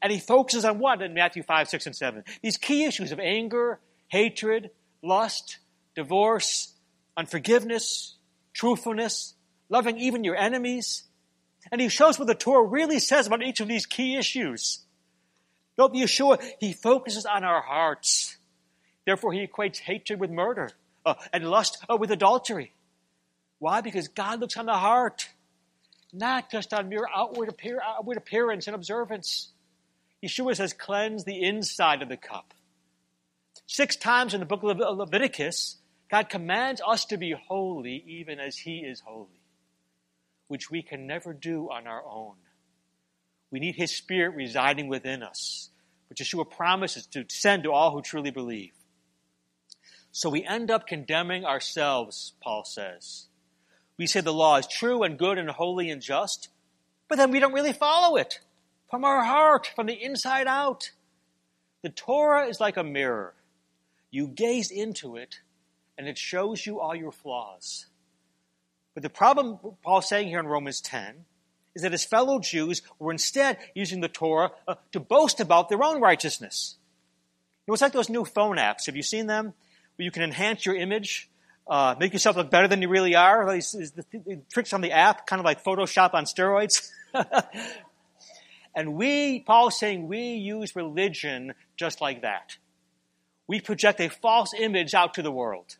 And he focuses on what in Matthew 5, 6, and 7? These key issues of anger, hatred, lust, divorce, unforgiveness, truthfulness, loving even your enemies. And he shows what the Torah really says about each of these key issues. Don't be assured, he focuses on our hearts. Therefore, he equates hatred with murder uh, and lust uh, with adultery. Why? Because God looks on the heart, not just on mere outward, appear, outward appearance and observance. Yeshua says, cleanse the inside of the cup. Six times in the book of Leviticus, God commands us to be holy even as He is holy, which we can never do on our own. We need His Spirit residing within us, which Yeshua promises to send to all who truly believe. So we end up condemning ourselves, Paul says. We say the law is true and good and holy and just, but then we don't really follow it from our heart, from the inside out. The Torah is like a mirror. You gaze into it, and it shows you all your flaws. But the problem Paul's saying here in Romans 10 is that his fellow Jews were instead using the Torah uh, to boast about their own righteousness. It was like those new phone apps. Have you seen them? Where you can enhance your image, uh, make yourself look better than you really are. These, the, the tricks on the app, kind of like Photoshop on steroids. and we, Paul's saying, we use religion just like that we project a false image out to the world.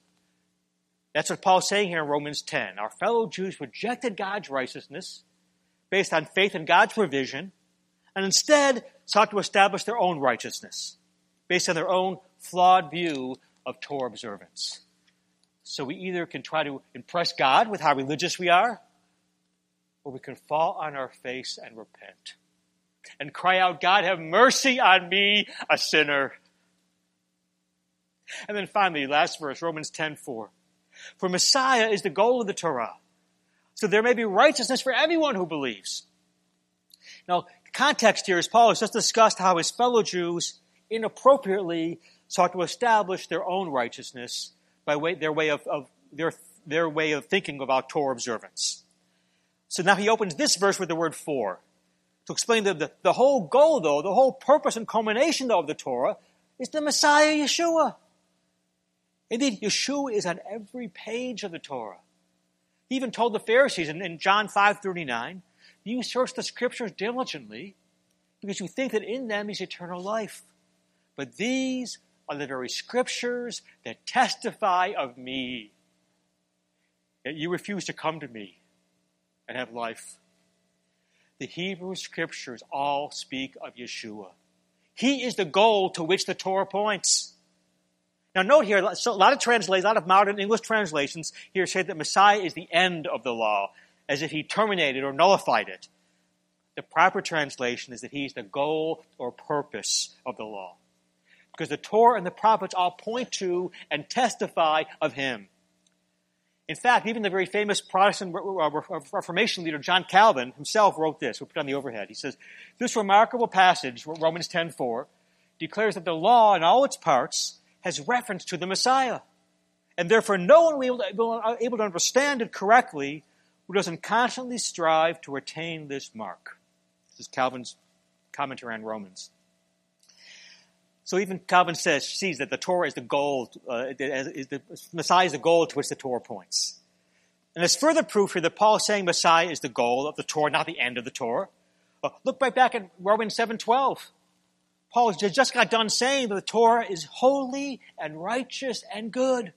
That's what Paul's saying here in Romans 10. Our fellow Jews rejected God's righteousness based on faith in God's provision and instead sought to establish their own righteousness based on their own flawed view of Torah observance. So we either can try to impress God with how religious we are, or we can fall on our face and repent and cry out, God, have mercy on me, a sinner. And then finally, last verse, Romans 10 4. For Messiah is the goal of the Torah. So there may be righteousness for everyone who believes. Now, context here is Paul has just discussed how his fellow Jews inappropriately sought to establish their own righteousness by way, their way of, of their, their way of thinking about Torah observance. So now he opens this verse with the word for to explain that the, the whole goal, though, the whole purpose and culmination, though, of the Torah is the Messiah Yeshua. Indeed, Yeshua is on every page of the Torah. He even told the Pharisees in, in John 5.39, you search the scriptures diligently because you think that in them is eternal life. But these are the very scriptures that testify of me. Yet you refuse to come to me and have life. The Hebrew scriptures all speak of Yeshua. He is the goal to which the Torah points. Now note here, so a lot of translations, a lot of modern English translations here say that Messiah is the end of the law, as if he terminated or nullified it. The proper translation is that he's the goal or purpose of the law. Because the Torah and the prophets all point to and testify of him. In fact, even the very famous Protestant Reformation leader John Calvin himself wrote this. We'll put it on the overhead. He says, This remarkable passage, Romans 10.4, declares that the law in all its parts has reference to the Messiah. And therefore, no one will be able to understand it correctly who doesn't constantly strive to attain this mark. This is Calvin's commentary on Romans. So even Calvin says, sees that the Torah is the goal, uh, is the Messiah is the goal to which the Torah points. And there's further proof here that Paul is saying Messiah is the goal of the Torah, not the end of the Torah. Uh, look right back at Romans 7.12. Paul just got done saying that the Torah is holy and righteous and good.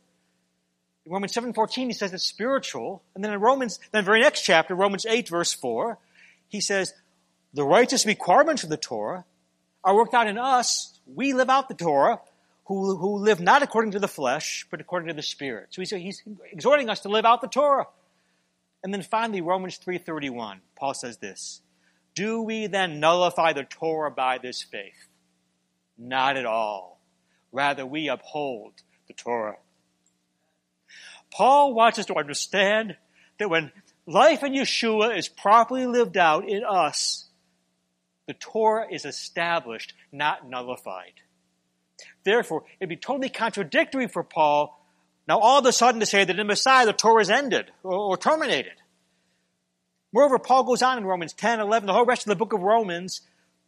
In Romans 7.14, he says it's spiritual. And then in Romans, then the very next chapter, Romans 8, verse 4, he says, the righteous requirements of the Torah are worked out in us. We live out the Torah, who, who live not according to the flesh, but according to the Spirit. So he's, he's exhorting us to live out the Torah. And then finally, Romans 3.31, Paul says this, Do we then nullify the Torah by this faith? Not at all. Rather, we uphold the Torah. Paul wants us to understand that when life in Yeshua is properly lived out in us, the Torah is established, not nullified. Therefore, it'd be totally contradictory for Paul now all of a sudden to say that in Messiah the Torah is ended or, or terminated. Moreover, Paul goes on in Romans 10, 11, the whole rest of the book of Romans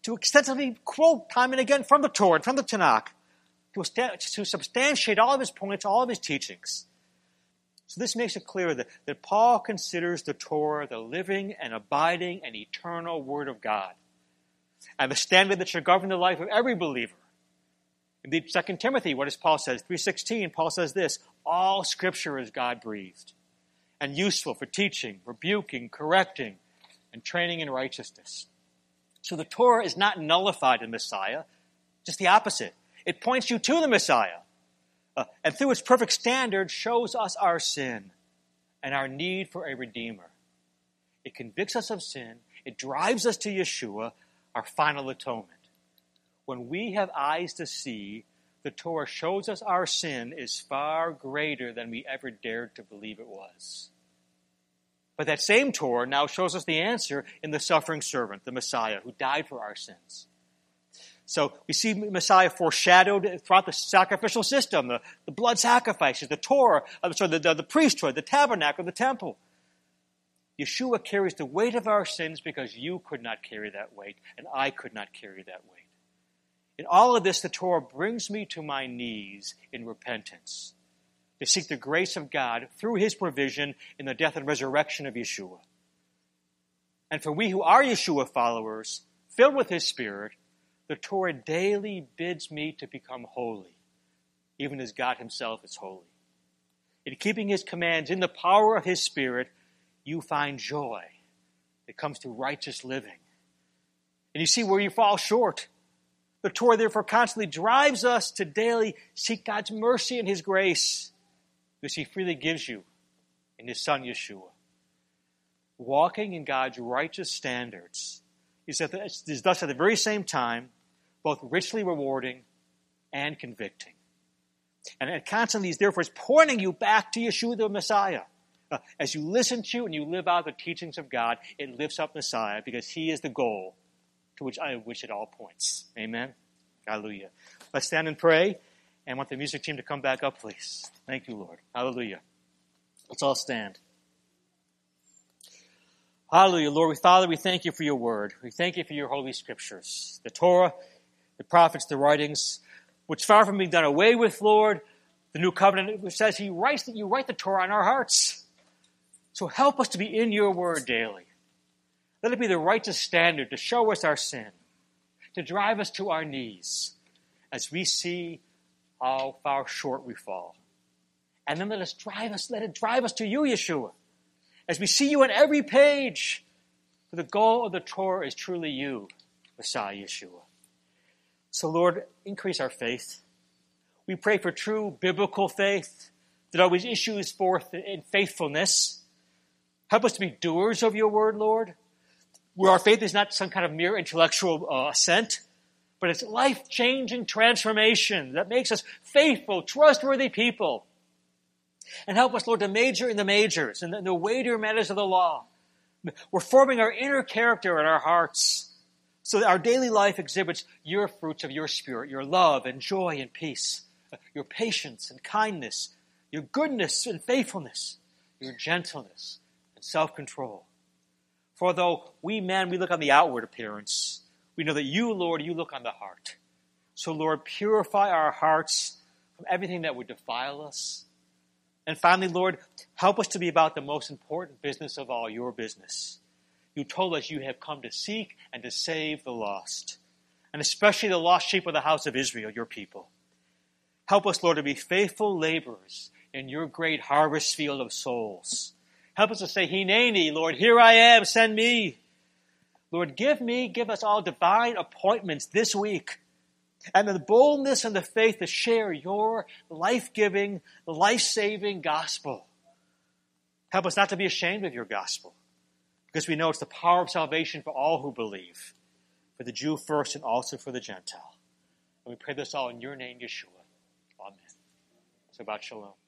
to extensively quote time and again from the Torah, and from the Tanakh, to, substantiate all of his points, all of his teachings. So this makes it clear that, that Paul considers the Torah the living and abiding and eternal Word of God, and the standard that should govern the life of every believer. Indeed, 2 Timothy, what does Paul says? 3.16, Paul says this, all scripture is God-breathed and useful for teaching, rebuking, correcting, and training in righteousness. So the Torah is not nullified in Messiah, just the opposite. It points you to the Messiah. Uh, and through its perfect standard shows us our sin and our need for a Redeemer. It convicts us of sin. It drives us to Yeshua, our final atonement. When we have eyes to see, the Torah shows us our sin is far greater than we ever dared to believe it was. But that same Torah now shows us the answer in the suffering servant, the Messiah, who died for our sins. So we see Messiah foreshadowed throughout the sacrificial system, the, the blood sacrifices, the Torah, sorry, the, the, the priesthood, the tabernacle, the temple. Yeshua carries the weight of our sins because you could not carry that weight, and I could not carry that weight. In all of this, the Torah brings me to my knees in repentance to seek the grace of God through his provision in the death and resurrection of Yeshua. And for we who are Yeshua followers, filled with his Spirit, the Torah daily bids me to become holy, even as God himself is holy. In keeping his commands in the power of his Spirit, you find joy that comes through righteous living. And you see where you fall short. The Torah therefore constantly drives us to daily seek God's mercy and his grace because he freely gives you in his son Yeshua. Walking in God's righteous standards is, the, is thus at the very same time both richly rewarding and convicting. And it constantly is therefore is pointing you back to Yeshua the Messiah. Uh, as you listen to and you live out the teachings of God, it lifts up Messiah because he is the goal to which I wish it all points. Amen. Hallelujah. Let's stand and pray. And want the music team to come back up, please. Thank you, Lord. Hallelujah. Let's all stand. Hallelujah, Lord. We, Father, we thank you for your word. We thank you for your holy scriptures, the Torah, the prophets, the writings, which far from being done away with, Lord, the new covenant, which says he writes that you write the Torah on our hearts. So help us to be in your word daily. Let it be the righteous standard to show us our sin, to drive us to our knees as we see how far short we fall. And then let us drive us, let it drive us to you, Yeshua. As we see you on every page, for the goal of the Torah is truly you, Messiah Yeshua. So Lord, increase our faith. We pray for true biblical faith that always issues forth in faithfulness. Help us to be doers of your word, Lord, where our faith is not some kind of mere intellectual uh, assent, but it's life changing transformation that makes us faithful, trustworthy people. And help us, Lord, to major in the majors and the, the weightier matters of the law. We're forming our inner character in our hearts so that our daily life exhibits your fruits of your spirit, your love and joy and peace, your patience and kindness, your goodness and faithfulness, your gentleness and self control. For though we men, we look on the outward appearance, we know that you, Lord, you look on the heart. So, Lord, purify our hearts from everything that would defile us. And finally, Lord, help us to be about the most important business of all, your business. You told us you have come to seek and to save the lost. and especially the lost sheep of the house of Israel, your people. Help us, Lord, to be faithful laborers in your great harvest field of souls. Help us to say, Hineni, Lord, here I am, send me. Lord, give me, give us all divine appointments this week and the boldness and the faith to share your life giving, life saving gospel. Help us not to be ashamed of your gospel because we know it's the power of salvation for all who believe, for the Jew first and also for the Gentile. And we pray this all in your name, Yeshua. Amen. Shabbat shalom.